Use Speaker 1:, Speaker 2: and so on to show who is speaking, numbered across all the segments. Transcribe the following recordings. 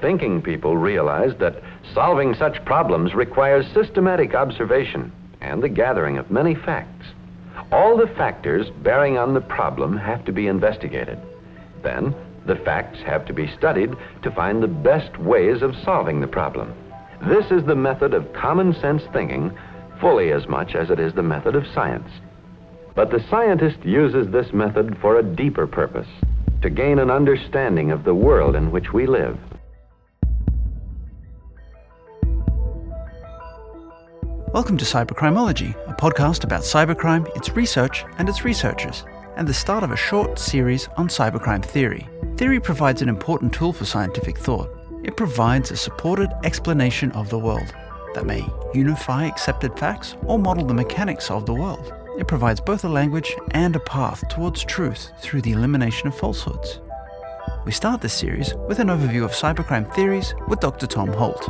Speaker 1: thinking people realized that solving such problems requires systematic observation and the gathering of many facts. All the factors bearing on the problem have to be investigated. Then, the facts have to be studied to find the best ways of solving the problem. This is the method of common sense thinking fully as much as it is the method of science. But the scientist uses this method for a deeper purpose to gain an understanding of the world in which we live.
Speaker 2: Welcome to Cybercrimeology, a podcast about cybercrime, its research, and its researchers, and the start of a short series on cybercrime theory. Theory provides an important tool for scientific thought. It provides a supported explanation of the world that may unify accepted facts or model the mechanics of the world. It provides both a language and a path towards truth through the elimination of falsehoods. We start this series with an overview of cybercrime theories with Dr. Tom Holt.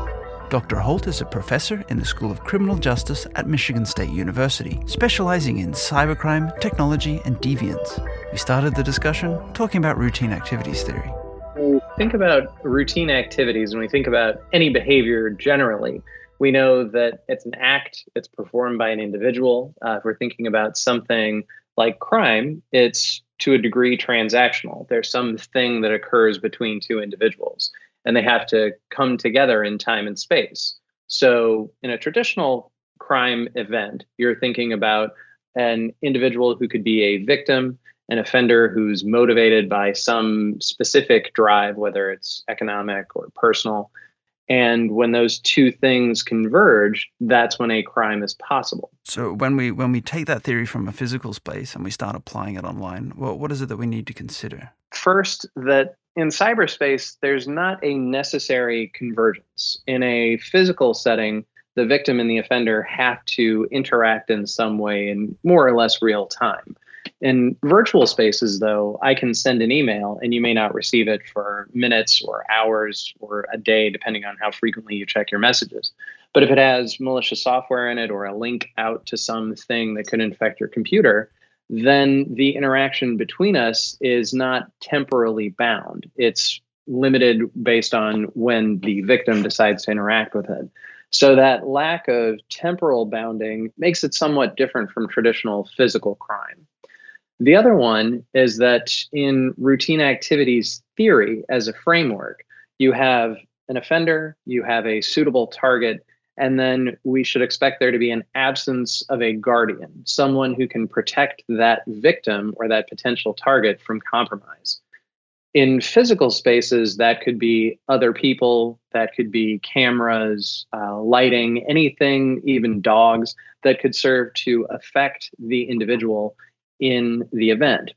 Speaker 2: Dr. Holt is a professor in the School of Criminal Justice at Michigan State University, specializing in cybercrime, technology, and deviance. We started the discussion talking about routine activities theory.
Speaker 3: we think about routine activities when we think about any behavior generally, we know that it's an act that's performed by an individual. Uh, if we're thinking about something like crime, it's to a degree transactional. There's something that occurs between two individuals and they have to come together in time and space. So, in a traditional crime event, you're thinking about an individual who could be a victim, an offender who's motivated by some specific drive, whether it's economic or personal. And when those two things converge, that's when a crime is possible.
Speaker 2: So when we when we take that theory from a physical space and we start applying it online, what what is it that we need to consider?
Speaker 3: First, that in cyberspace, there's not a necessary convergence. In a physical setting, the victim and the offender have to interact in some way in more or less real time. In virtual spaces, though, I can send an email and you may not receive it for minutes or hours or a day, depending on how frequently you check your messages. But if it has malicious software in it or a link out to something that could infect your computer, then the interaction between us is not temporally bound. It's limited based on when the victim decides to interact with it. So that lack of temporal bounding makes it somewhat different from traditional physical crime. The other one is that in routine activities theory as a framework, you have an offender, you have a suitable target, and then we should expect there to be an absence of a guardian, someone who can protect that victim or that potential target from compromise. In physical spaces, that could be other people, that could be cameras, uh, lighting, anything, even dogs that could serve to affect the individual in the event.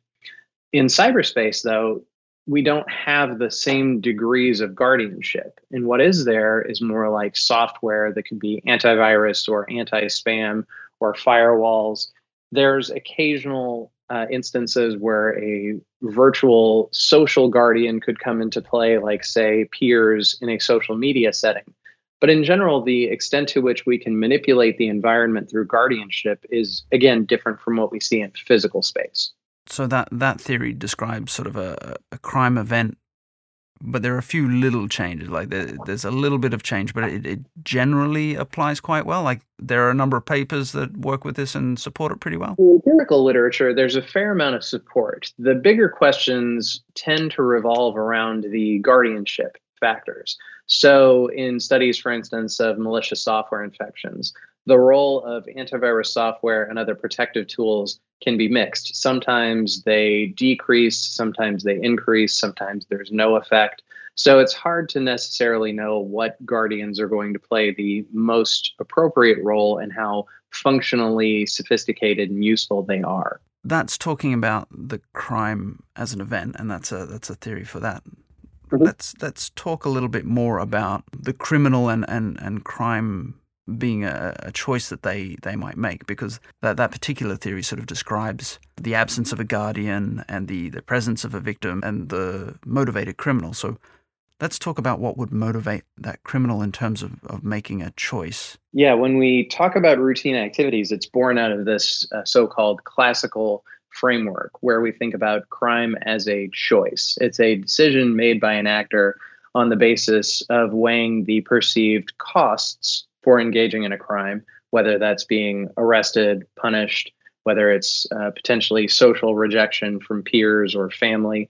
Speaker 3: In cyberspace, though, we don't have the same degrees of guardianship. And what is there is more like software that could be antivirus or anti spam or firewalls. There's occasional uh, instances where a virtual social guardian could come into play, like, say, peers in a social media setting. But in general, the extent to which we can manipulate the environment through guardianship is, again, different from what we see in physical space
Speaker 2: so that that theory describes sort of a, a crime event but there are a few little changes like there, there's a little bit of change but it, it, generally applies quite well. Like there are a number of papers that work with this and support it pretty well.
Speaker 3: In empirical literature there's a fair amount of support. The bigger questions tend to revolve around the guardianship factors. So in studies for instance of malicious software infections the role of antivirus software and other protective tools can be mixed. Sometimes they decrease, sometimes they increase, sometimes there's no effect. So it's hard to necessarily know what guardians are going to play the most appropriate role and how functionally sophisticated and useful they are.
Speaker 2: That's talking about the crime as an event, and that's a that's a theory for that. Mm-hmm. Let's let's talk a little bit more about the criminal and, and, and crime being a, a, choice that they, they might make because that, that particular theory sort of describes the absence of a guardian and the, the presence of a victim and the motivated criminal. So let's talk about what would motivate that criminal in terms of, of making a choice.
Speaker 3: Yeah, when we talk about routine activities, it's born out of this uh, so called classical framework where we think about crime as a choice. It's a decision made by an actor on the basis of weighing the perceived costs for engaging in a crime, whether that's being arrested, punished, whether it's uh, potentially social rejection from peers or family,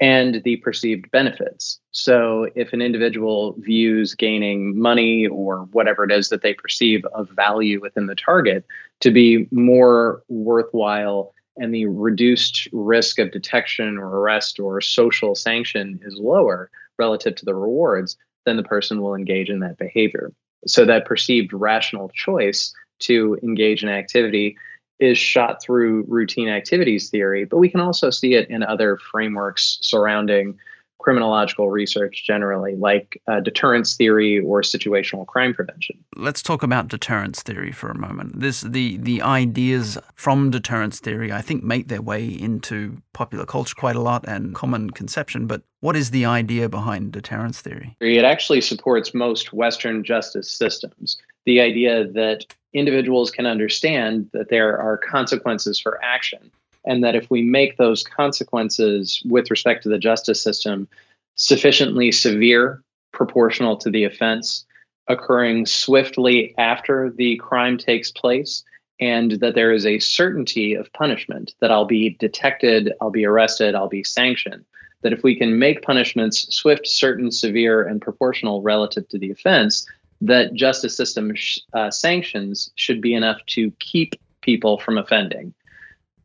Speaker 3: and the perceived benefits. So, if an individual views gaining money or whatever it is that they perceive of value within the target to be more worthwhile and the reduced risk of detection or arrest or social sanction is lower relative to the rewards, then the person will engage in that behavior. So, that perceived rational choice to engage in activity is shot through routine activities theory, but we can also see it in other frameworks surrounding criminological research generally, like uh, deterrence theory or situational crime prevention.
Speaker 2: Let's talk about deterrence theory for a moment. This the the ideas from deterrence theory, I think, make their way into popular culture quite a lot and common conception. But what is the idea behind deterrence theory?
Speaker 3: It actually supports most Western justice systems. The idea that individuals can understand that there are consequences for action and that if we make those consequences with respect to the justice system sufficiently severe, proportional to the offense, occurring swiftly after the crime takes place, and that there is a certainty of punishment, that I'll be detected, I'll be arrested, I'll be sanctioned. That if we can make punishments swift, certain, severe, and proportional relative to the offense, that justice system sh- uh, sanctions should be enough to keep people from offending.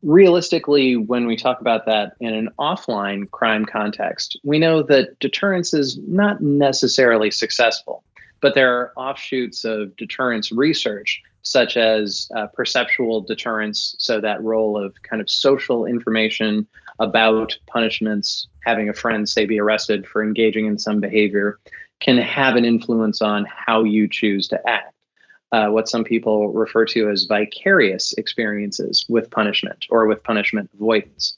Speaker 3: Realistically, when we talk about that in an offline crime context, we know that deterrence is not necessarily successful, but there are offshoots of deterrence research, such as uh, perceptual deterrence, so that role of kind of social information about punishments, having a friend, say, be arrested for engaging in some behavior, can have an influence on how you choose to act. Uh, what some people refer to as vicarious experiences with punishment or with punishment avoidance.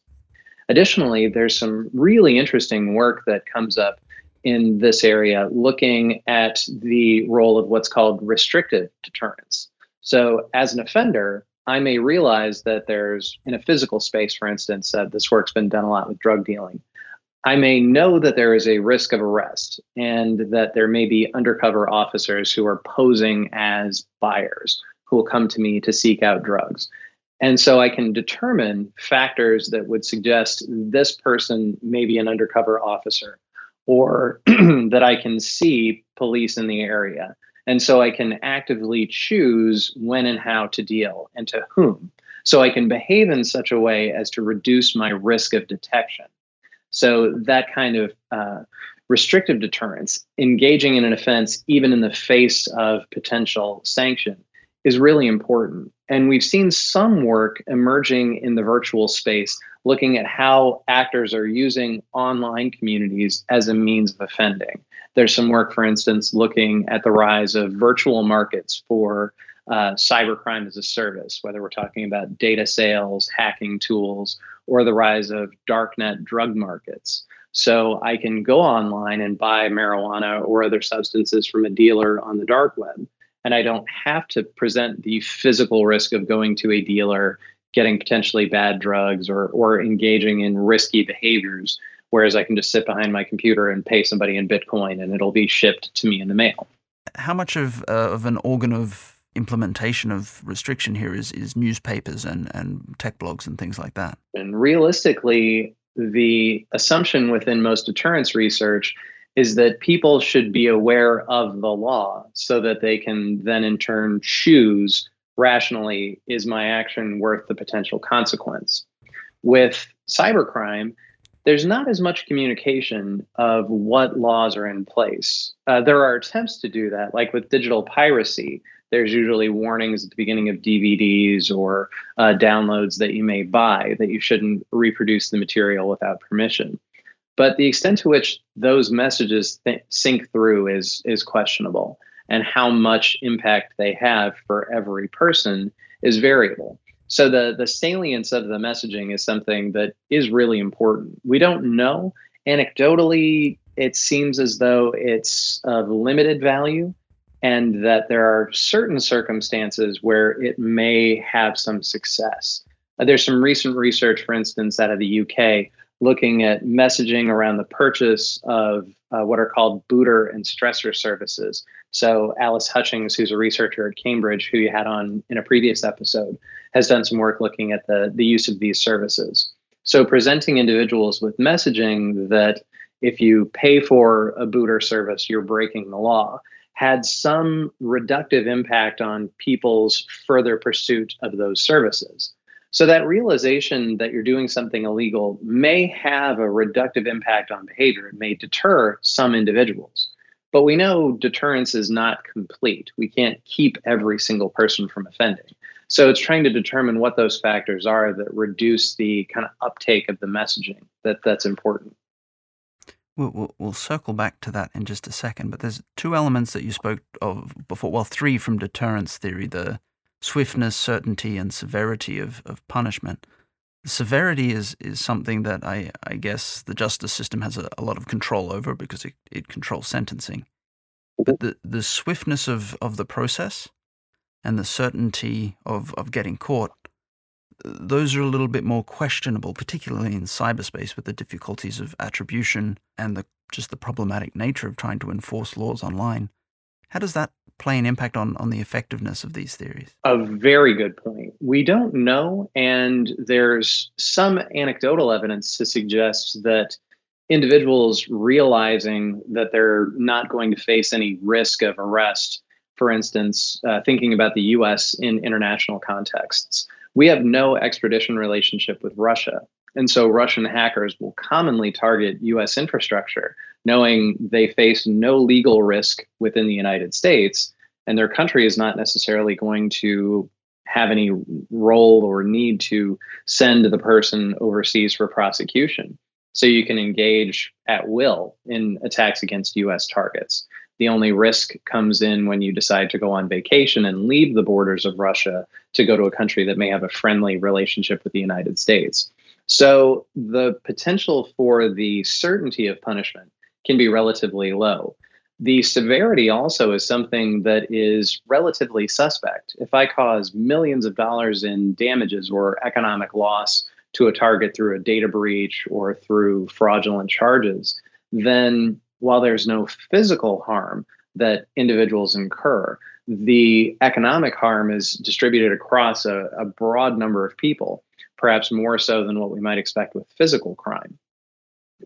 Speaker 3: Additionally, there's some really interesting work that comes up in this area looking at the role of what's called restrictive deterrence. So, as an offender, I may realize that there's in a physical space, for instance, uh, this work's been done a lot with drug dealing. I may know that there is a risk of arrest and that there may be undercover officers who are posing as buyers who will come to me to seek out drugs. And so I can determine factors that would suggest this person may be an undercover officer or that I can see police in the area. And so I can actively choose when and how to deal and to whom. So I can behave in such a way as to reduce my risk of detection. So that kind of uh, restrictive deterrence, engaging in an offense even in the face of potential sanction, is really important. And we've seen some work emerging in the virtual space looking at how actors are using online communities as a means of offending. There's some work, for instance, looking at the rise of virtual markets for uh, cybercrime as a service, whether we're talking about data sales, hacking tools, or the rise of darknet drug markets. So I can go online and buy marijuana or other substances from a dealer on the dark web. And I don't have to present the physical risk of going to a dealer, getting potentially bad drugs, or, or engaging in risky behaviors. Whereas I can just sit behind my computer and pay somebody in Bitcoin and it'll be shipped to me in the mail.
Speaker 2: How much of, uh, of an organ of implementation of restriction here is, is newspapers and, and tech blogs and things like that.
Speaker 3: And realistically, the assumption within most deterrence research is that people should be aware of the law so that they can then in turn choose rationally is my action worth the potential consequence. With cybercrime, there's not as much communication of what laws are in place. Uh, there are attempts to do that, like with digital piracy there's usually warnings at the beginning of DVDs or uh, downloads that you may buy that you shouldn't reproduce the material without permission. But the extent to which those messages th- sink through is is questionable, and how much impact they have for every person is variable. So the the salience of the messaging is something that is really important. We don't know anecdotally. It seems as though it's of limited value and that there are certain circumstances where it may have some success. Uh, there's some recent research, for instance, out of the UK looking at messaging around the purchase of uh, what are called booter and stressor services. So, Alice Hutchings, who's a researcher at Cambridge, who you had on in a previous episode, has done some work looking at the, the use of these services. So, presenting individuals with messaging that if you pay for a booter service, you're breaking the law, had some reductive impact on people's further pursuit of those services. So that realization that you're doing something illegal may have a reductive impact on behavior. It may deter some individuals. But we know deterrence is not complete. We can't keep every single person from offending. So it's trying to determine what those factors are that reduce the kind of uptake of the messaging that that's important.
Speaker 2: We'll, we'll, circle back to that in just a second, but there's two elements that you spoke of before. Well, three from deterrence theory: the swiftness, certainty, and severity of, of punishment. The severity is, is something that I, I guess the justice system has a, a lot of control over because it, it controls sentencing. But the, the swiftness of, of the process and the certainty of, of getting caught, those are a little bit more questionable, particularly in cyberspace with the difficulties of attribution and the, just the problematic nature of trying to enforce laws online. How does that play an impact on, on the effectiveness of these theories?
Speaker 3: A very good point. We don't know, and there's some anecdotal evidence to suggest that individuals realizing that they're not going to face any risk of arrest, for instance, uh, thinking about the US in international contexts, we have no extradition relationship with Russia. And so Russian hackers will commonly target US infrastructure, knowing they face no legal risk within the United States, and their country is not necessarily going to have any role or need to send the person overseas for prosecution. So you can engage at will in attacks against US targets. The only risk comes in when you decide to go on vacation and leave the borders of Russia to go to a country that may have a friendly relationship with the United States. So the potential for the certainty of punishment can be relatively low. The severity also is something that is relatively suspect. If I cause millions of dollars in damages or economic loss to a target through a data breach or through fraudulent charges, then while there's no physical harm that individuals incur, the economic harm is distributed across a, a broad number of people perhaps more so than what we might expect with physical crime.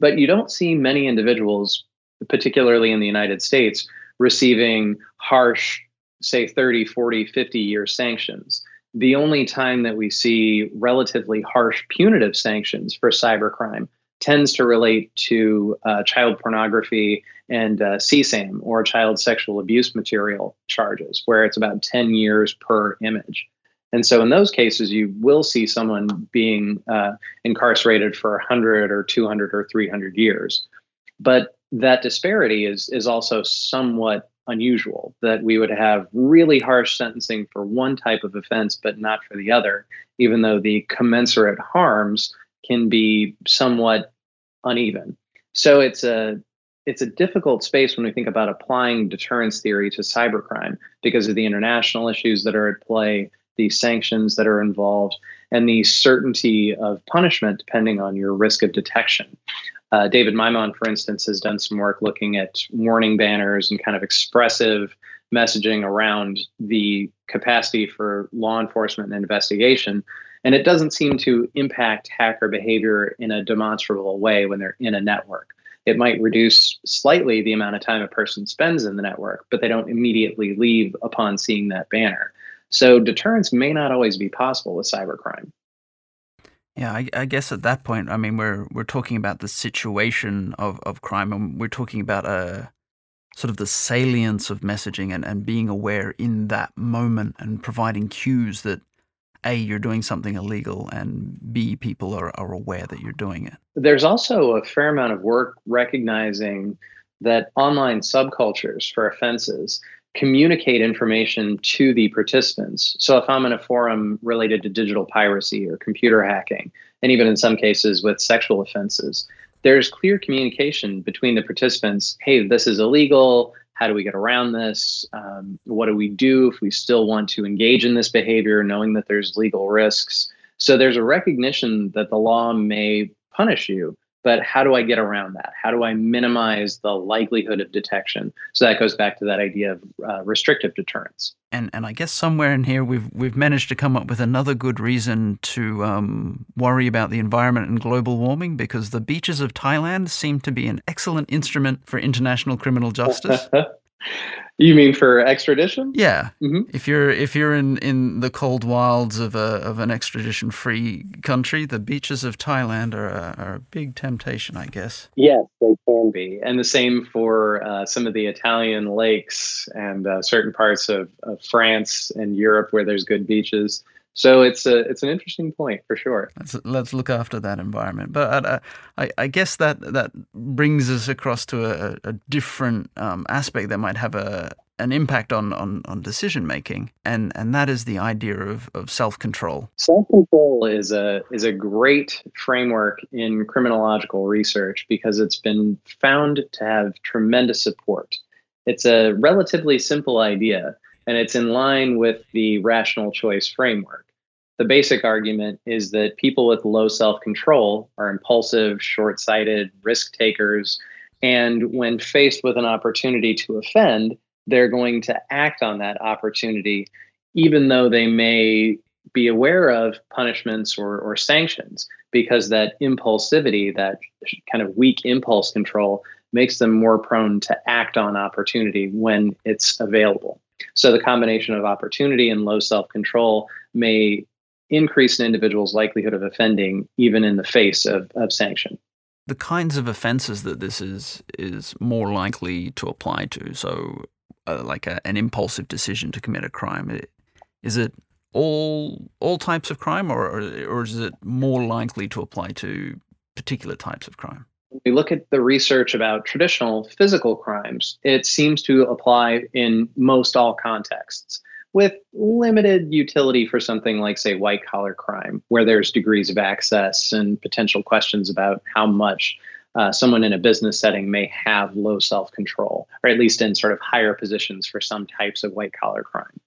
Speaker 3: But you don't see many individuals, particularly in the United States, receiving harsh, say 30, 40, 50 year sanctions. The only time that we see relatively harsh punitive sanctions for cybercrime tends to relate to uh, child pornography and uh, CSAM or child sexual abuse material charges, where it's about 10 years per image. And so in those cases, you will see someone being uh, incarcerated for 100 or 200 or 300 years. But that disparity is, is also somewhat unusual that we would have really harsh sentencing for one type of offense, but not for the other, even though the commensurate harms can be somewhat uneven. So it's a it's a difficult space when we think about applying deterrence theory to cybercrime because of the international issues that are at play, the sanctions that are involved, and the certainty of punishment depending on your risk of detection. Uh, David Maimon, for instance, has done some work looking at warning banners and kind of expressive messaging around the capacity for law enforcement and investigation. And it doesn't seem to impact hacker behavior in a demonstrable way when they're in a network. It might reduce slightly the amount of time a person spends in the network, but they don't immediately leave upon seeing that banner. So deterrence may not always be possible with cybercrime.
Speaker 2: Yeah, I, I, guess at that point, I mean, we're we're talking about the situation of, of crime, and we're talking about a uh, sort of the salience of messaging and, and being aware in that moment and providing cues that a you're doing something illegal and b people are, are aware that you're doing it.
Speaker 3: There's also a fair amount of work recognizing that online subcultures for offenses communicate information to the participants. So if I'm in a forum related to digital piracy or computer hacking, and even in some cases with sexual offenses, there's clear communication between the participants. Hey, this is illegal. How do we get around this? Um, what do we do if we still want to engage in this behavior, knowing that there's legal risks? So there's a recognition that the law may punish you, but how do I get around that? How do I minimize the likelihood of detection? So that goes back to that idea of uh, restrictive deterrence.
Speaker 2: And and I guess somewhere in here we've we've managed to come up with another good reason to um, worry about the environment and global warming because the beaches of Thailand seem to be an excellent instrument for international criminal justice.
Speaker 3: You mean for extradition?
Speaker 2: Yeah. Mm-hmm. If you're if you're in, in the cold wilds of a of an extradition free country, the beaches of Thailand are a, are a big temptation, I guess.
Speaker 3: Yes, they can be, and the same for uh, some of the Italian lakes and uh, certain parts of, of France and Europe where there's good beaches. So it's a it's an interesting point for sure.
Speaker 2: Let's let's look after that environment. But uh, I I guess that that brings us across to a, a different um, aspect that might have a an impact on, on, on decision making, and, and that is the idea of, of self control.
Speaker 3: Self control is a is a great framework in criminological research because it's been found to have tremendous support. It's a relatively simple idea, and it's in line with the rational choice framework. The basic argument is that people with low self control are impulsive, short sighted, risk takers, and when faced with an opportunity to offend, they're going to act on that opportunity, even though they may be aware of punishments or, or sanctions, because that impulsivity, that kind of weak impulse control, makes them more prone to act on opportunity when it's available. So the combination of opportunity and low self control may increase an individual's likelihood of offending even in the face of, of sanction.
Speaker 2: The kinds of offenses that this is is more likely to apply to. So, uh, like a, an impulsive decision to commit a crime, is it all all types of crime, or, or or is it more likely to apply to particular types of crime?
Speaker 3: When we look at the research about traditional physical crimes, it seems to apply in most all contexts with limited utility for something like, say, white collar crime, where there's degrees of access and potential questions about how much uh, someone in a business setting may have low self control, or at least in sort of higher positions for some types of white collar crime.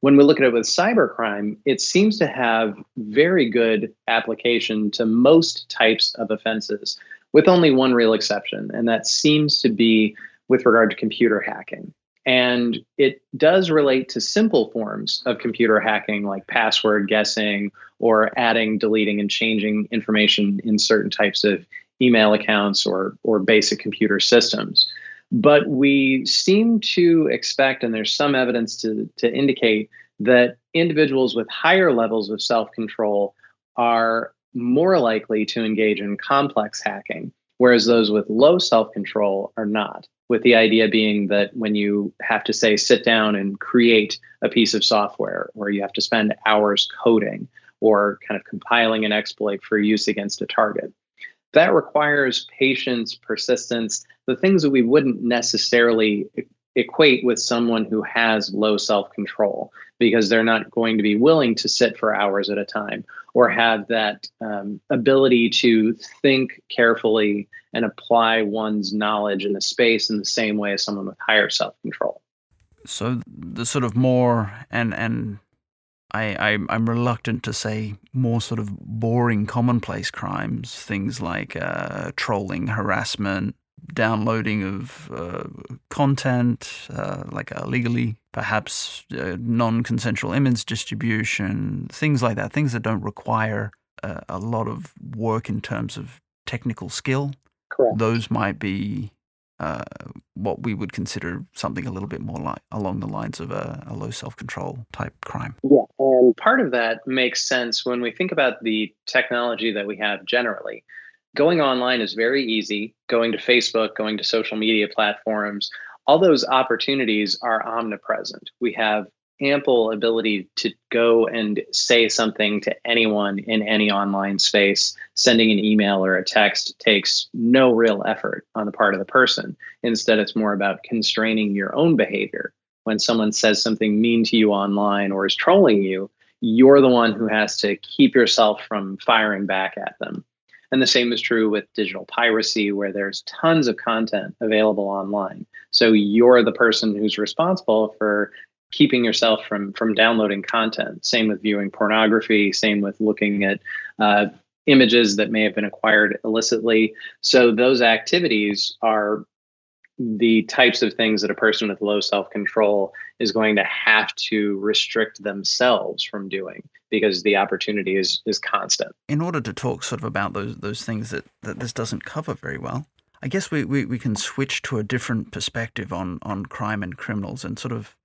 Speaker 3: When we look at it with cybercrime, it seems to have very good application to most types of offenses, with only one real exception, and that seems to be with regard to computer hacking. And it does relate to simple forms of computer hacking like password guessing or adding, deleting, and changing information in certain types of email accounts or, or basic computer systems. But we seem to expect, and there's some evidence to, to indicate, that individuals with higher levels of self control are more likely to engage in complex hacking, whereas those with low self control are not with the idea being that when you have to say sit down and create a piece of software or you have to spend hours coding or kind of compiling an exploit for use against a target that requires patience persistence the things that we wouldn't necessarily equate with someone who has low self control because they're not going to be willing to sit for hours at a time or have that um, ability to think carefully and apply one's knowledge in the space in the same way as someone with higher self control.
Speaker 2: So the sort of more and and I, I am reluctant to say more sort of boring commonplace crimes, things like uh, trolling, harassment, downloading of uh, content, uh, like illegally, perhaps uh, non consensual image distribution, things like that, things that don't require uh, a lot of work in terms of technical skill.
Speaker 3: Correct.
Speaker 2: Those might be uh, what we would consider something a little bit more like along the lines of a, a low self control type crime.
Speaker 3: Yeah, and part of that makes sense when we think about the technology that we have generally going online is very easy. Going to Facebook, going to social media platforms, all those opportunities are omnipresent. We have ample ability to go and say something to anyone in any online space. Sending an email or a text takes no real effort on the part of the person. Instead, it's more about constraining your own behavior. When someone says something mean to you online or is trolling you, you're the one who has to keep yourself from firing back at them. And the same is true with digital piracy, where there's tons of content available online. So you're the person who's responsible for keeping yourself from from downloading content. Same with viewing pornography. Same with looking at uh, images that may have been acquired illicitly. So those activities are the types of things that a person with low self control is going to have to restrict themselves from doing because the opportunity is is constant.
Speaker 2: In order to talk sort of about those those things that, that this doesn't cover very well, I guess we, we, we can switch to a different perspective on, on crime and criminals and sort of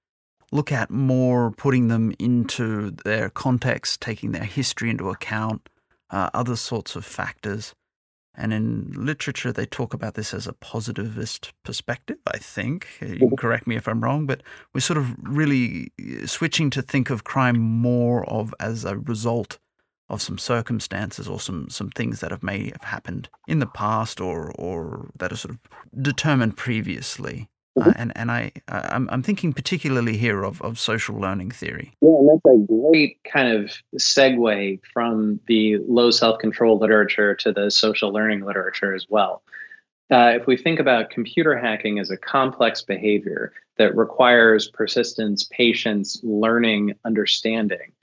Speaker 2: look at more putting them into their context, taking their history into account, uh, other sorts of factors. And in literature, they talk about this as a positivist perspective, I think. You can mm-hmm. correct me if I'm wrong, but we're sort of really uh, switching to think of crime more of as a result of some circumstances or some, some things that have may have happened in the past or, or that are sort of determined previously. Uh, mm-hmm. and and I I'm, I'm thinking particularly here of, of social learning theory.
Speaker 3: Yeah, and that's a great kind of segue from the low self control literature to the social learning literature as well. Uh, if we think about computer hacking as a complex behavior that requires persistence, patience, learning, understanding,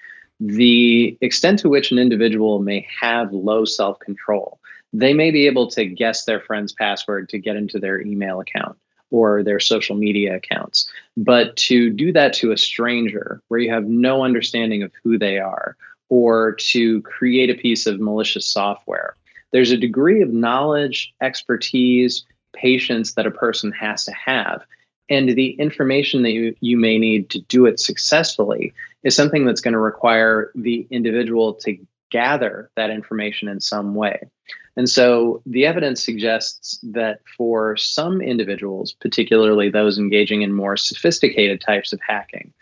Speaker 3: the extent to which an individual may have low self control, they may be able to guess their friend's password to get into their email account or their social media accounts. But to do that to a stranger where you have no understanding of who they are, or to create a piece of malicious software, there's a degree of knowledge, expertise, patience that a person has to have. And the information that you, you may need to do it successfully is something that's going to require the individual to gather that information in some way. And so the evidence suggests that for some individuals, particularly those engaging in more sophisticated types of hacking,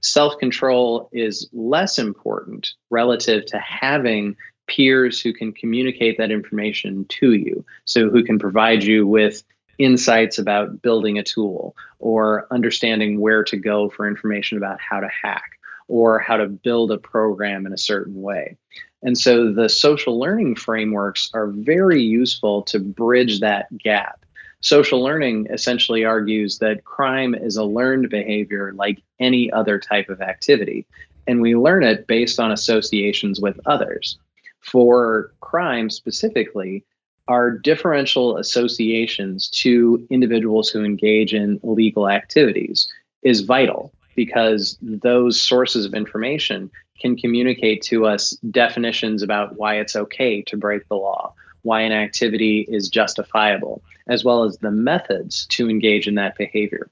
Speaker 3: self control is less important relative to having peers who can communicate that information to you. So, who can provide you with insights about building a tool or understanding where to go for information about how to hack or how to build a program in a certain way. And so the social learning frameworks are very useful to bridge that gap. Social learning essentially argues that crime is a learned behavior like any other type of activity, and we learn it based on associations with others. For crime specifically, our differential associations to individuals who engage in illegal activities is vital because those sources of information can communicate to us definitions about why it's okay to break the law, why an activity is justifiable, as well as the methods to engage in that behavior.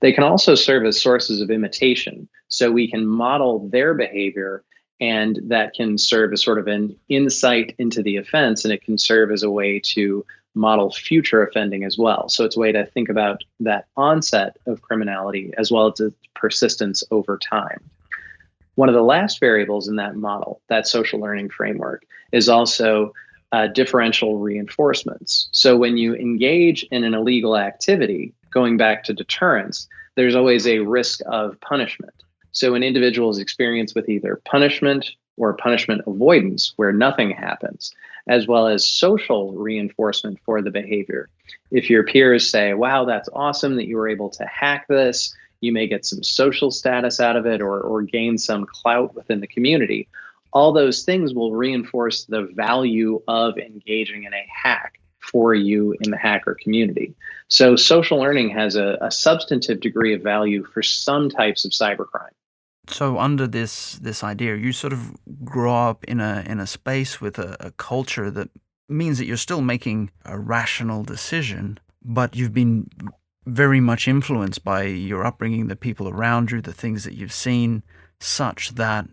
Speaker 3: They can also serve as sources of imitation, so we can model their behavior, and that can serve as sort of an insight into the offense, and it can serve as a way to model future offending as well. So it's a way to think about that onset of criminality as well as its persistence over time. One of the last variables in that model, that social learning framework, is also uh, differential reinforcements. So when you engage in an illegal activity, going back to deterrence, there's always a risk of punishment. So an individual's experience with either punishment or punishment avoidance, where nothing happens, as well as social reinforcement for the behavior. If your peers say, wow, that's awesome that you were able to hack this, you may get some social status out of it or, or gain some clout within the community. All those things will reinforce the value of engaging in a hack for you in the hacker community. So, social learning has a, a substantive degree of value for some types of cybercrime.
Speaker 2: So, under this this idea, you sort of grow up in a in a space with a, a culture that means that you're still making a rational decision, but you've been very much influenced by your upbringing, the people around you, the things that you've seen, such that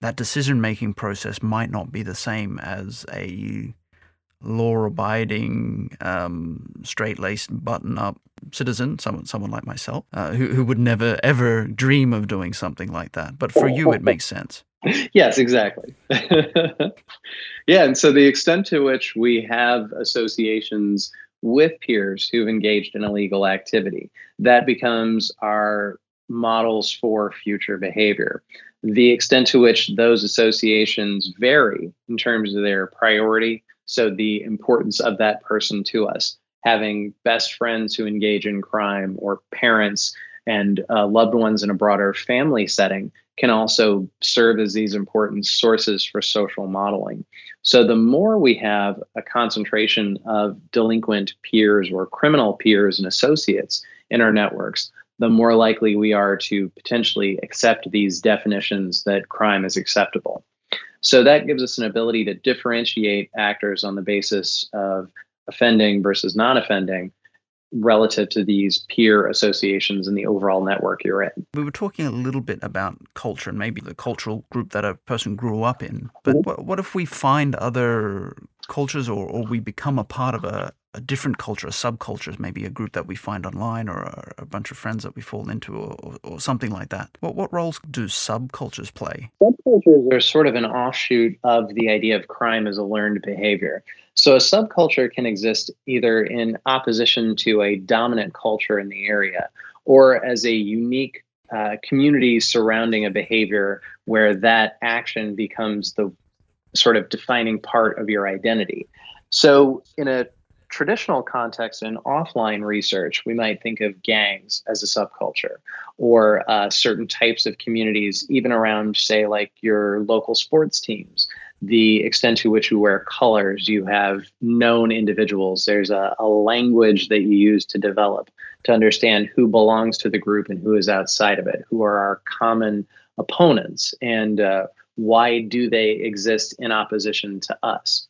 Speaker 2: that decision making process might not be the same as a law abiding, um, straight laced, button up citizen, someone, someone like myself, uh, who, who would never ever dream of doing something like that. But for you, it makes sense.
Speaker 3: Yes, exactly. yeah, and so the extent to which we have associations with peers who've engaged in illegal activity. That becomes our models for future behavior. The extent to which those associations vary in terms of their priority, so the importance of that person to us, having best friends who engage in crime or parents and uh, loved ones in a broader family setting can also serve as these important sources for social modeling. So, the more we have a concentration of delinquent peers or criminal peers and associates in our networks, the more likely we are to potentially accept these definitions that crime is acceptable. So, that gives us an ability to differentiate actors on the basis of offending versus non offending relative to these peer associations and the overall network you're in.
Speaker 2: We were talking a little bit about culture and maybe the cultural group that a person grew up in. But mm-hmm. what, what if we find other cultures or, or we become a part of a, a different culture, a subculture, maybe a group that we find online or a, a bunch of friends that we fall into or, or, or, something like that. What, what roles do subcultures play?
Speaker 3: Subcultures are sort of an offshoot of the idea of crime as a learned behavior. So a subculture can exist either in opposition to a dominant culture in the area or as a unique uh, community surrounding a behavior where that action becomes the sort of defining part of your identity. So in a traditional context in offline research, we might think of gangs as a subculture or uh, certain types of communities, even around, say, like your local sports teams the extent to which you wear colors. You have known individuals. There's a, a, language that you use to develop to understand who belongs to the group and who is outside of it, who are our common opponents, and uh, why do they exist in opposition to us.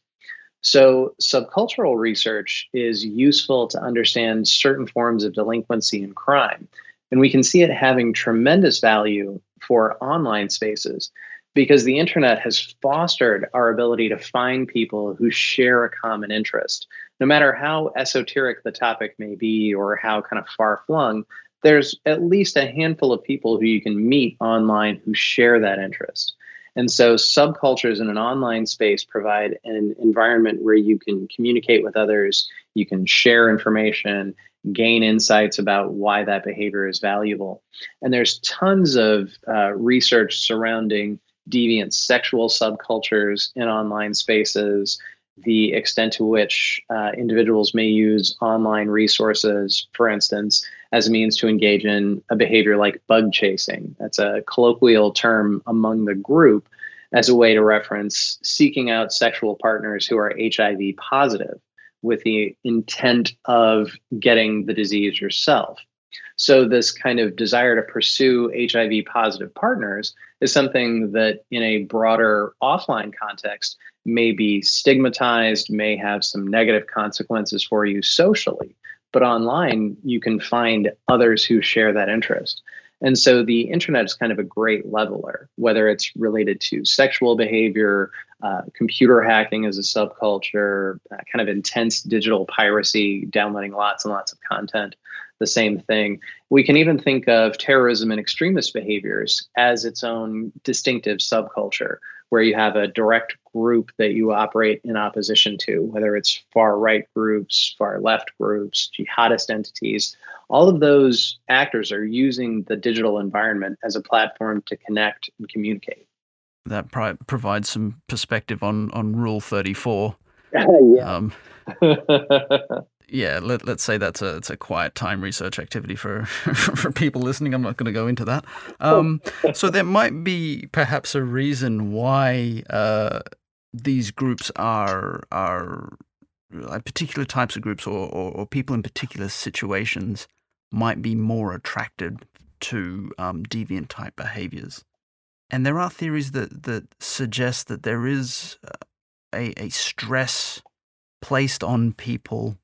Speaker 3: So, subcultural research is useful to understand certain forms of delinquency and crime. And we can see it having tremendous value for online spaces because the internet has fostered our ability to find people who share a common interest. No matter how esoteric the topic may be or how kind of far flung, there's at least a handful of people who you can meet online who share that interest. And so subcultures in an online space provide an environment where you can communicate with others, you can share information, gain insights about why that behavior is valuable. And there's tons of uh, research surrounding deviant sexual subcultures in online spaces, the extent to which uh, individuals may use online resources, for instance, as a means to engage in a behavior like bug chasing. That's a colloquial term among the group as a way to reference seeking out sexual partners who are HIV positive with the intent of getting the disease yourself. So, this kind of desire to pursue HIV positive partners is something that, in a broader offline context, may be stigmatized, may have some negative consequences for you socially. But online, you can find others who share that interest. And so the internet is kind of a great leveler, whether it's related to sexual behavior, uh, computer hacking as a subculture, uh, kind of intense digital piracy, downloading lots and lots of content, the same thing. We can even think of terrorism and extremist behaviors as its own distinctive subculture, where you have a direct group that you operate in opposition to, whether it's far right groups, far left groups, jihadist entities. All of those actors are using the digital environment as a platform to connect and communicate.
Speaker 2: That pro- provides some perspective on, on Rule 34.
Speaker 3: yeah. Um,
Speaker 2: yeah, let, us say that's a it's a quiet time research activity for for people listening. I'm not going to go into that. Um, so there might be perhaps a reason why uh, these groups are are like particular types of groups or, or, or, people in particular situations might be more attracted to um, deviant type behaviors. And there are theories that that suggest that there is a, a stress placed on people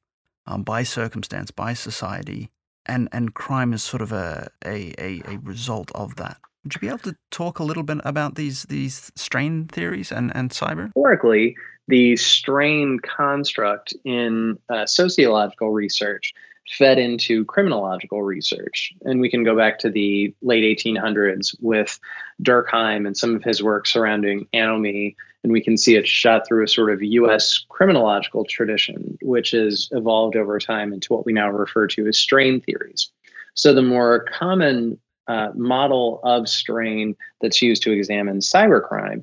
Speaker 2: um, by circumstance, by society, and, and crime is sort of a, a, a, a result of that. Would you be able to talk a little bit about these these strain theories and, and cyber?
Speaker 3: Historically, the strain construct in uh, sociological research fed into criminological research. And we can go back to the late 1800s with Durkheim and some of his work surrounding anomie and we can see it shot through a sort of US criminological tradition, which has evolved over time into what we now refer to as strain theories. So the more common uh, model of strain that's used to examine cybercrime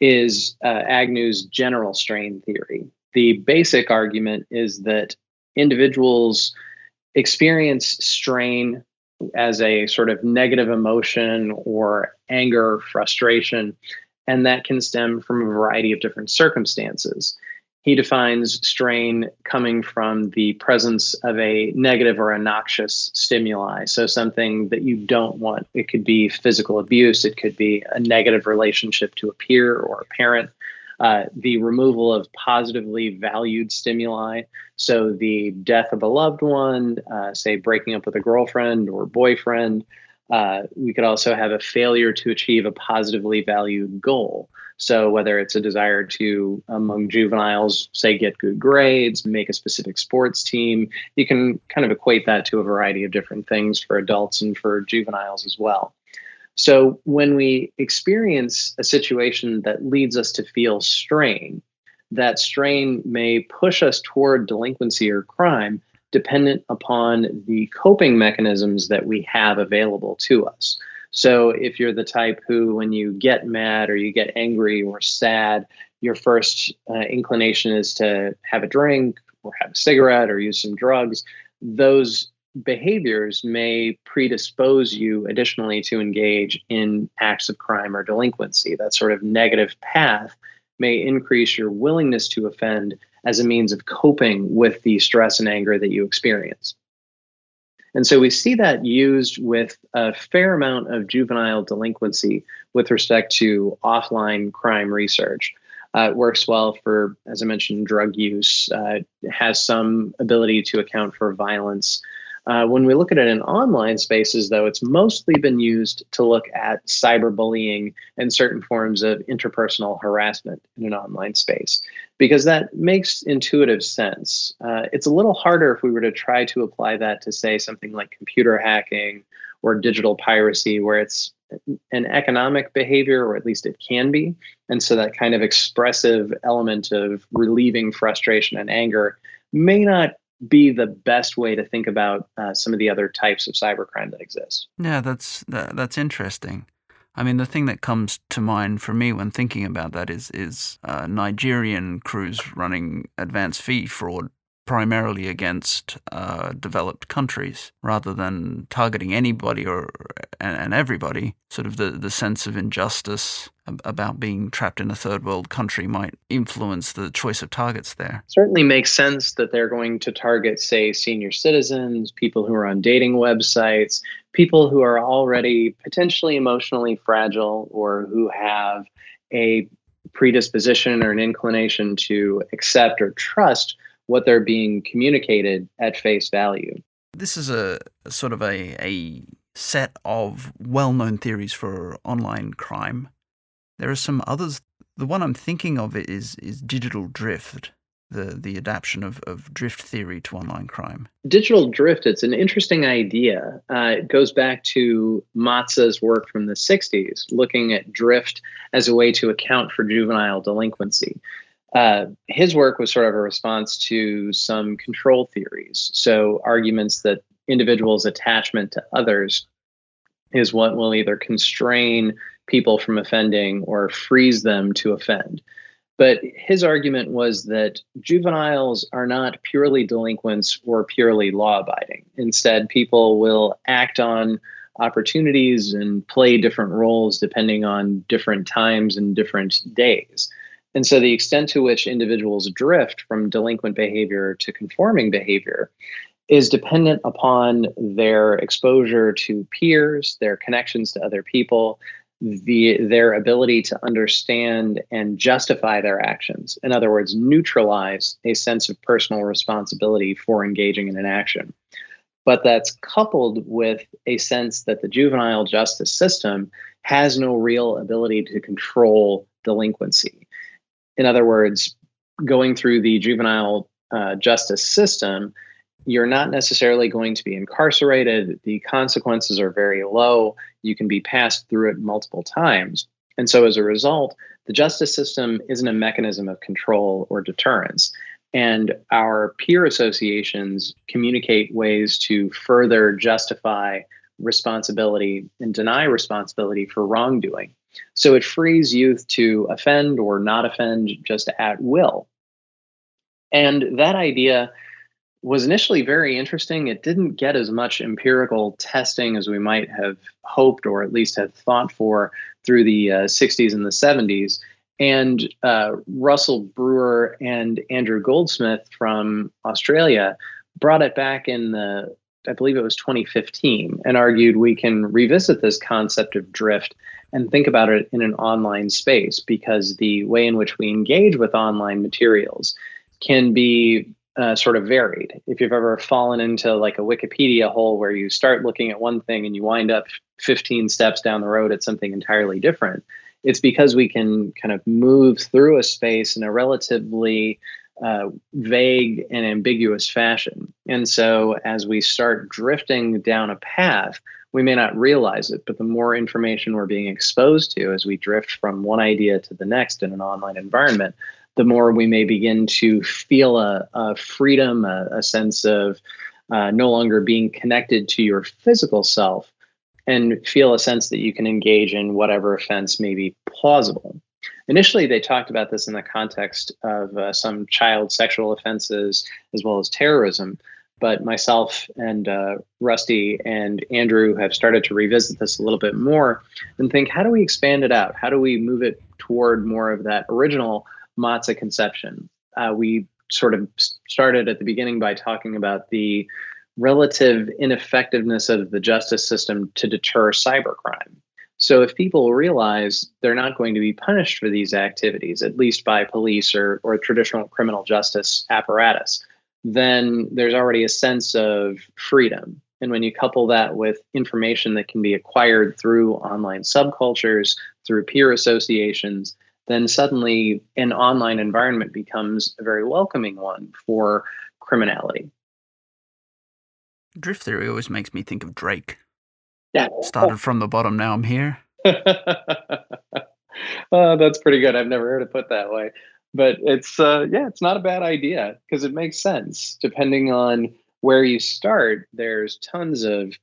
Speaker 3: is uh, Agnew's general strain theory. The basic argument is that individuals experience strain as a sort of negative emotion or anger, frustration, and that can stem from a variety of different circumstances. He defines strain coming from the presence of a negative or a noxious stimuli. So, something that you don't want. It could be physical abuse, it could be a negative relationship to a peer or a parent. Uh, the removal of positively valued stimuli. So, the death of a loved one, uh, say breaking up with a girlfriend or boyfriend. Uh, we could also have a failure to achieve a positively valued goal. So, whether it's a desire to, among juveniles, say, get good grades, make a specific sports team, you can kind of equate that to a variety of different things for adults and for juveniles as well. So, when we experience a situation that leads us to feel strain, that strain may push us toward delinquency or crime dependent upon the coping mechanisms that we have available to us. So if you're the type who, when you get mad or you get angry or sad, your first uh, inclination is to have a drink or have a cigarette or use some drugs, those behaviors may predispose you additionally to engage in acts of crime or delinquency. That sort of negative path may increase your willingness to offend as a means of coping with the stress and anger that you experience. And so we see that used with a fair amount of juvenile delinquency with respect to offline crime research. Uh, it works well for, as I mentioned, drug use, uh, has some ability to account for violence. Uh, when we look at it in online spaces, though, it's mostly been used to look at cyberbullying and certain forms of interpersonal harassment in an online space because that makes intuitive sense. Uh, it's a little harder if we were to try to apply that to, say, something like computer hacking or digital piracy, where it's an economic behavior, or at least it can be. And so that kind of expressive element of relieving frustration and anger may not be the best way to think about uh, some of the other types of cybercrime that exist.
Speaker 2: Yeah, that's that, that's interesting. I mean, the thing that comes to mind for me when thinking about that is is uh, Nigerian crews running advanced fee fraud primarily against uh, developed countries rather than targeting anybody or and, and, everybody. Sort of the, the sense of injustice about being trapped in a third world country might influence the choice of targets there.
Speaker 3: Certainly makes sense that they're going to target, say, senior citizens, people who are on dating websites, people who are already potentially emotionally fragile or who have a predisposition or an inclination to accept or trust what they're being communicated at face value.
Speaker 2: This is a, sort of a, a set of well known theories for online crime. There are some others. The one I'm thinking of is, is digital drift, the, the adaptation of, of drift theory to online crime.
Speaker 3: Digital drift, it's an interesting idea. Uh, it goes back to Matza's work from the 60s, looking at drift as a way to account for juvenile delinquency. Uh, his work was sort of a response to some control theories. So, arguments that individuals' attachment to others is what will either constrain people from offending or frees them to offend. But his argument was that juveniles are not purely delinquents or purely law abiding. Instead, people will act on opportunities and play different roles depending on different times and different days. And so the extent to which individuals drift from delinquent behavior to conforming behavior is dependent upon their exposure to peers, their connections to other people, the their ability to understand and justify their actions. In other words, neutralize a sense of personal responsibility for engaging in an action. But that's coupled with a sense that the juvenile justice system has no real ability to control delinquency in other words, going through the juvenile uh, justice system, you're not necessarily going to be incarcerated. The consequences are very low. You can be passed through it multiple times. And so, as a result, the justice system isn't a mechanism of control or deterrence. And our peer associations communicate ways to further justify responsibility and deny responsibility for wrongdoing. So it frees youth to offend or not offend just at will. And that idea was initially very interesting. It didn't get as much empirical testing as we might have hoped or at least had thought for through the uh, 60s and the 70s. And uh, Russell Brewer and Andrew Goldsmith from Australia brought it back in the, I believe it was 2015, and argued we can revisit this concept of drift and think about it in an online space because the way in which we engage with online materials can be uh, sort of varied. If you've ever fallen into like a Wikipedia hole where you start looking at one thing and you wind up 15 steps down the road at something entirely different, it's because we can kind of move through a space in a relatively uh, vague and ambiguous fashion. And so as we start drifting down a path, we may not realize it, but the more information we're being exposed to as we drift from one idea to the next in an online environment, the more we may begin to feel a, a freedom, a, a, sense of uh, no longer being connected to your physical self, and feel a sense that you can engage in whatever offense may be plausible. Initially, they talked about this in the context of uh, some child sexual offenses as well as terrorism. But myself and uh, Rusty and Andrew have started to revisit this a little bit more and think how do we expand it out? How do we move it toward more of that original Matza conception. Uh, we sort of started at the beginning by talking about the relative ineffectiveness of the justice system to deter cybercrime. So, if people realize they're not going to be punished for these activities, at least by police or, or traditional criminal justice apparatus, then there's already a sense of freedom. And when you couple that with information that can be acquired through online subcultures, through peer associations, then suddenly an online environment becomes a very welcoming one for criminality.
Speaker 2: Drift theory always makes me think of Drake.
Speaker 3: Yeah.
Speaker 2: Started from the bottom, now I'm here.
Speaker 3: oh, that's pretty good. I've never heard it put that way. But it's, uh, yeah, it's not a bad idea because it makes sense. Depending on where you start, there's tons of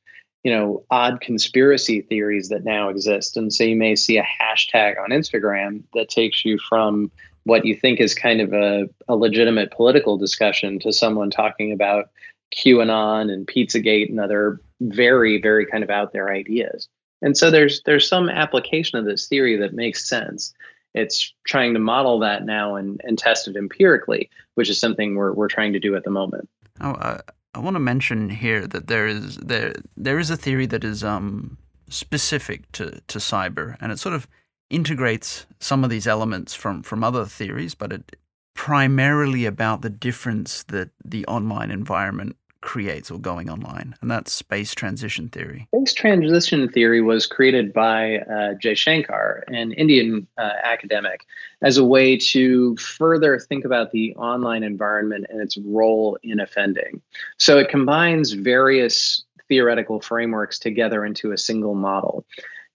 Speaker 3: you know odd conspiracy theories that now exist. And so you may see a hashtag on instagram that takes you from what you think is kind of a, a legitimate political discussion to someone talking about qanon and pizzagate and other very very kind of out there ideas. And so there's there's some application of this theory that makes sense it's trying to model that now and, and test it empirically which is something we're, we're trying to do at the moment.
Speaker 2: Oh, uh, I want to mention here that there is there there is a theory that is um, specific to, to cyber, and it sort of integrates some of these elements from from other theories, but it primarily about the difference that the online environment creates or going online, and that's space transition theory.
Speaker 3: Space transition theory was created by uh, Jaishankar, an Indian uh, academic, as a way to further think about the online environment and its role in offending. So it combines various theoretical frameworks together into a single model.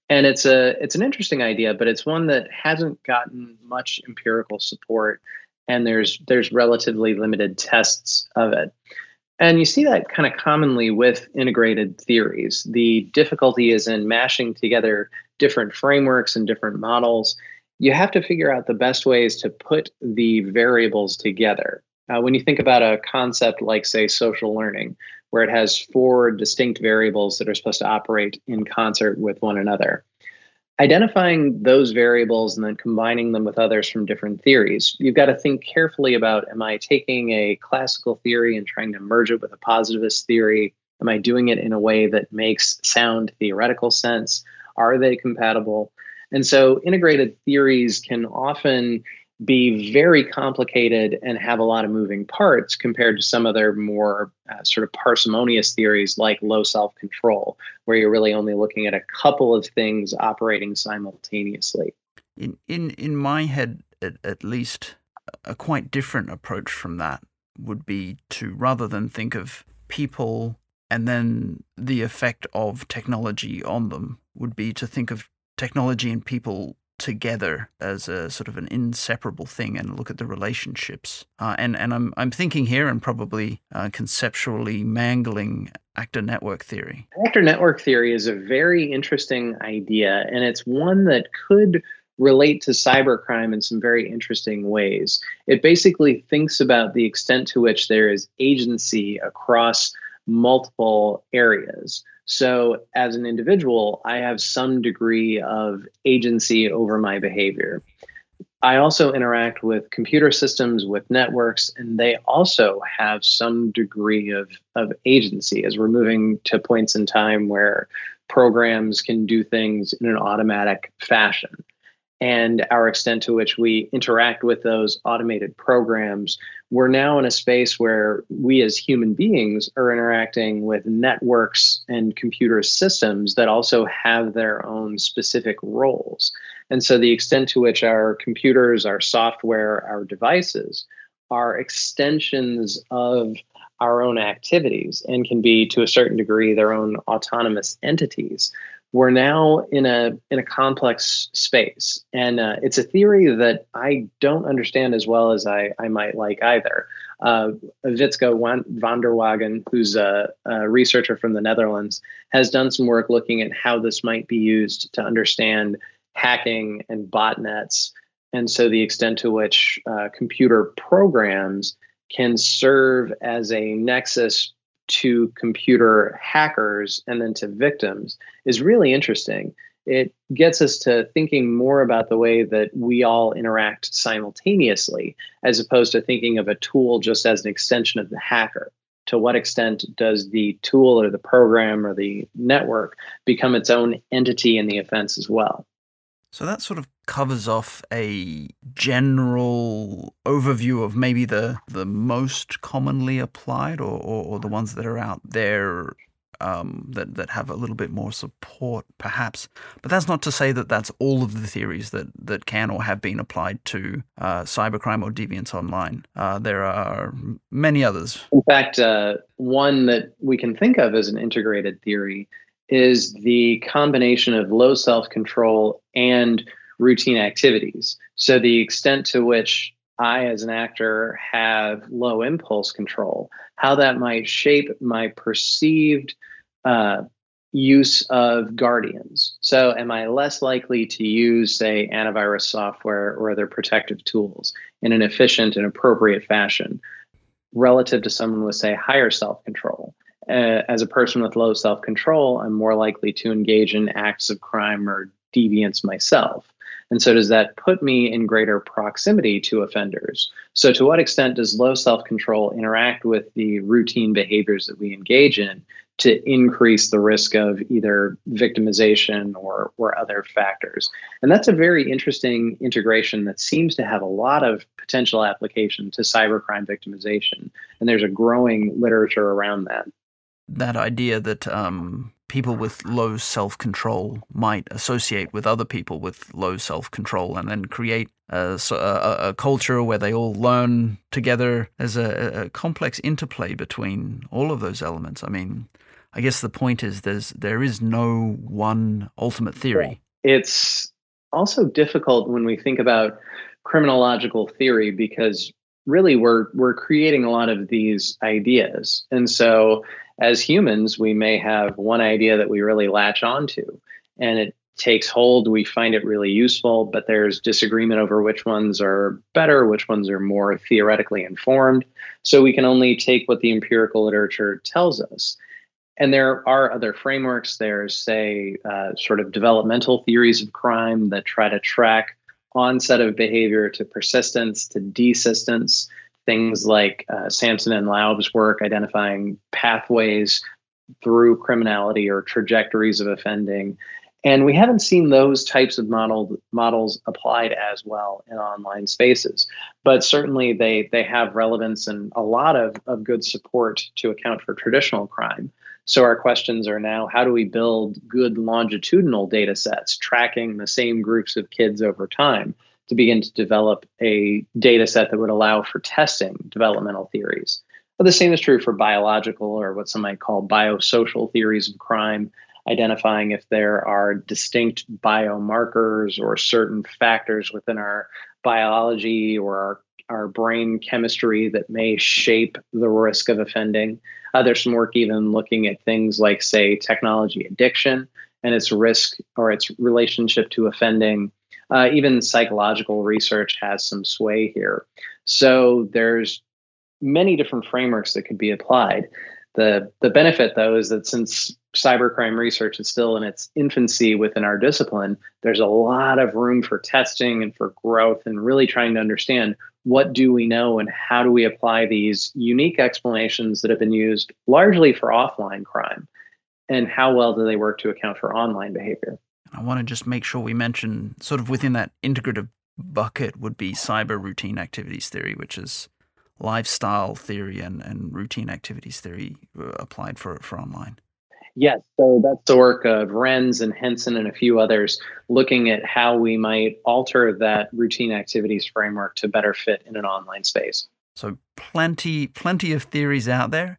Speaker 3: And it's a it's an interesting idea, but it's one that hasn't gotten much empirical support, and there's there's relatively limited tests of it. And you see that kind of commonly with integrated theories. The difficulty is in mashing together different frameworks and different models. You have to figure out the best ways to put the variables together. Uh, when you think about a concept like, say, social learning, where it has four distinct variables that are supposed to operate in concert with one another, identifying those variables and then combining them with others from different theories, you've got to think carefully about am I taking a classical theory and trying to merge it with a positivist theory? Am I doing it in a way that makes sound theoretical sense? Are they compatible? And so integrated theories can often be very complicated and have a lot of moving parts compared to some other more uh, sort of parsimonious theories like low self control, where you're really only looking at a couple of things operating simultaneously.
Speaker 2: In in in my head, at, at least, a quite different approach from that would be to rather than think of people and then the effect of technology on them would be to think of technology and people together as a sort of an inseparable thing and look at the relationships. Uh, and and I'm I'm thinking here and probably uh, conceptually mangling actor network theory.
Speaker 3: Actor network theory is a very interesting idea, and it's one that could relate to cybercrime in some very interesting ways. It basically thinks about the extent to which there is agency across multiple areas. So, as an individual, I have some degree of agency over my behavior. I also interact with computer systems, with networks, and they also have some degree of, of agency as we're moving to points in time where programs can do things in an automatic fashion and our extent to which we interact with those automated programs, we're now in a space where we as human beings are interacting with networks and computer systems that also have their own specific roles. And so the extent to which our computers, our software, our devices are extensions of our own activities and can be to a certain degree their own autonomous entities we're now in a in a complex space, and uh, it's a theory that I don't understand as well as I, I might like either. Uh, van der Wagen, who's a, a, researcher from the Netherlands, has done some work looking at how this might be used to understand hacking and botnets, and so the extent to which uh, computer programs can serve as a nexus to computer hackers and then to victims is really interesting. It gets us to thinking more about the way that we all interact simultaneously, as opposed to thinking of a tool just as an extension of the hacker. To what extent does the tool or the program or the network become its own entity in the offense as well?
Speaker 2: So that sort of covers off a general overview of maybe the the most commonly applied or, or, or the ones that are out there um, that that have a little bit more support, perhaps. But that's not to say that that's all of the theories that that can or have been applied to uh, cybercrime or deviance online. Uh, there are many others.
Speaker 3: In fact, uh, one that we can think of as an integrated theory is the combination of low self control and routine activities. So, the extent to which I, as an actor, have low impulse control, how that might shape my perceived uh, use of guardians. So, am I less likely to use, say, antivirus software or other protective tools in an efficient and appropriate fashion relative to someone with, say, higher self control? Uh, as a person with low self control, I'm more likely to engage in acts of crime or deviance myself. And so, does that put me in greater proximity to offenders? So, to what extent does low self control interact with the routine behaviors that we engage in to increase the risk of either victimization or, or other factors? And that's a very interesting integration that seems to have a lot of potential application to cybercrime victimization. And there's a growing literature around that
Speaker 2: that idea that um, people with low self control might associate with other people with low self control and then create a, a, a, culture where they all learn together. There's a, a, complex interplay between all of those elements. I mean, I guess the point is there's there is no one ultimate theory.
Speaker 3: It's also difficult when we think about criminological theory because really we're we're creating a lot of these ideas and so as humans, we may have one idea that we really latch onto and it takes hold. We find it really useful, but there's disagreement over which ones are better, which ones are more theoretically informed. So we can only take what the empirical literature tells us. And there are other frameworks. There's, say, uh, sort of developmental theories of crime that try to track onset of behavior to persistence to desistence things like uh, Sampson and Laub's work identifying pathways through criminality or trajectories of offending. And we haven't seen those types of model, models applied as well in online spaces. But certainly they, they have relevance and a lot of, of good support to account for traditional crime. So our questions are now how do we build good longitudinal data sets tracking the same groups of kids over time? To begin to develop a data set that would allow for testing developmental theories. But the same is true for biological or what some might call biosocial theories of crime, identifying if there are distinct biomarkers or certain factors within our biology or our, our brain chemistry that may shape the risk of offending. Uh, there's some work even looking at things like, say, technology addiction and its risk or its relationship to offending Uh, even psychological research has some sway here. So there's many different frameworks that could be applied. The, the benefit, though, is that since cybercrime research is still in its infancy within our discipline, there's a lot of room for testing and for growth and really trying to understand what do we know and how do we apply these unique explanations that have been used largely for offline crime and how well do they work to account for online behavior.
Speaker 2: I want to just make sure we mention sort of within that integrative bucket would be cyber routine activities theory, which is lifestyle theory and, and routine activities theory uh, applied for, for online.
Speaker 3: Yes, so that's the work of Reyns and Henson and a few others looking at how we might alter that routine activities framework to better fit in an online space.
Speaker 2: So plenty plenty of theories out there,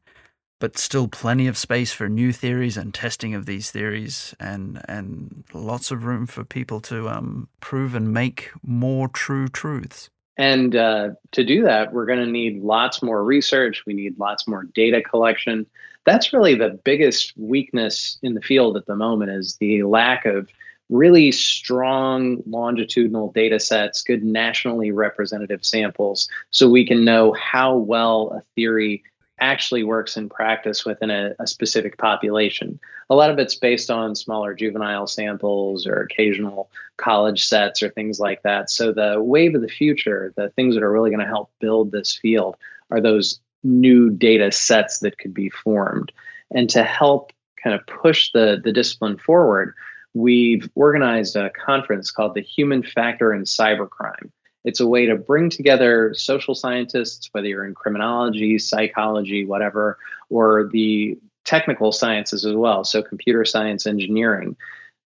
Speaker 2: but still plenty of space for new theories and testing of these theories and and lots of room for people to um, prove and make more true truths.
Speaker 3: And uh, to do that, we're going to need lots more research. We need lots more data collection. That's really the biggest weakness in the field at the moment is the lack of really strong longitudinal data sets, good nationally representative samples, so we can know how well a theory actually works in practice within a, a, specific population. A lot of it's based on smaller juvenile samples or occasional college sets or things like that. So, the wave of the future, the things that are really going to help build this field, are those new data sets that could be formed. And to help kind of push the, the discipline forward, we've organized a conference called the Human Factor in Cybercrime. It's a way to bring together social scientists, whether you're in criminology, psychology, whatever, or the technical sciences as well, so computer science, engineering.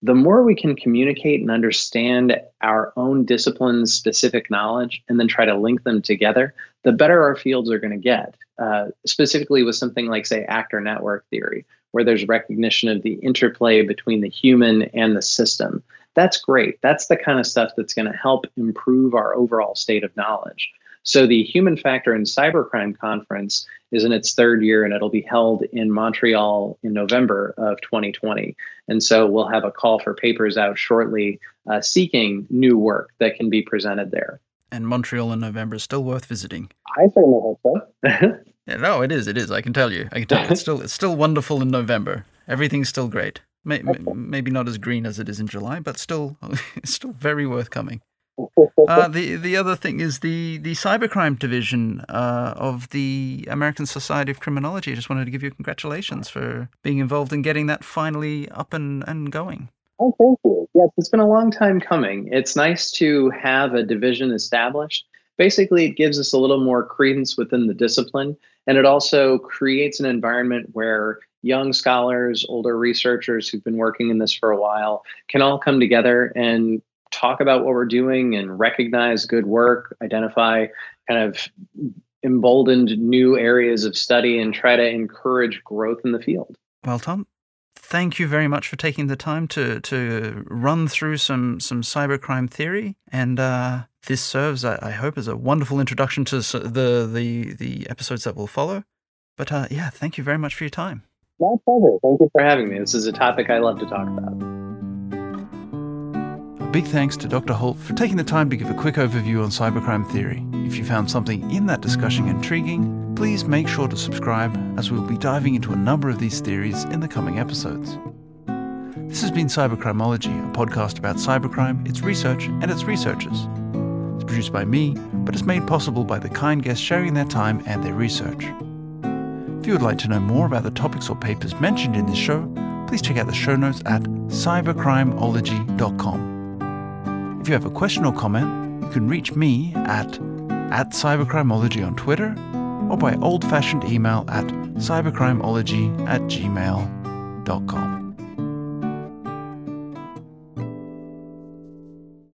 Speaker 3: The more we can communicate and understand our own discipline's specific knowledge and then try to link them together, the better our fields are going to get. Uh, specifically, with something like, say, actor network theory, where there's recognition of the interplay between the human and the system. That's great. That's the kind of stuff that's going to help improve our overall state of knowledge. So, the Human Factor in Cybercrime Conference is in its third year and it'll be held in Montreal in November of 2020. And so, we'll have a call for papers out shortly uh, seeking new work that can be presented there.
Speaker 2: And Montreal in November is still worth visiting.
Speaker 3: I certainly hope so.
Speaker 2: yeah, no, it is. It is. I can tell you. I can tell you. It's still, it's still wonderful in November. Everything's still great. Maybe not as green as it is in July, but still, it's still very worth coming. Uh, the the other thing is the the cybercrime division uh, of the American Society of Criminology. I just wanted to give you congratulations for being involved in getting that finally up and, and going.
Speaker 3: Oh, thank you. Yes, it's been a long time coming. It's nice to have a division established. Basically, it gives us a little more credence within the discipline, and it also creates an environment where young scholars, older researchers who've been working in this for a while can all come together and talk about what we're doing and recognize good work, identify kind of emboldened new areas of study, and try to encourage growth in the field.
Speaker 2: Well, Tom, thank you very much for taking the time to to run through some some cybercrime theory, and uh, this serves, I, I, hope, as a wonderful introduction to the the the episodes that will follow. But uh, yeah, thank you very much for your time.
Speaker 3: My pleasure. Thank you for having me. This is a topic I love to talk about.
Speaker 2: Big thanks to Dr. Holt for taking the time to give a quick overview on cybercrime theory. If you found something in that discussion intriguing, please make sure to subscribe as we'll be diving into a number of these theories in the coming episodes. This has been Cybercrimeology, a podcast about cybercrime, its research, and its researchers. It's produced by me, but it's made possible by the kind guests sharing their time and their research. If you would like to know more about the topics or papers mentioned in this show, please check out the show notes at cybercrimeology.com. If you have a question or comment, you can reach me at, at cybercrimeology on Twitter or by old fashioned email at cybercrimeology at gmail.com.